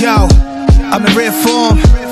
Yo, I'm in rare form.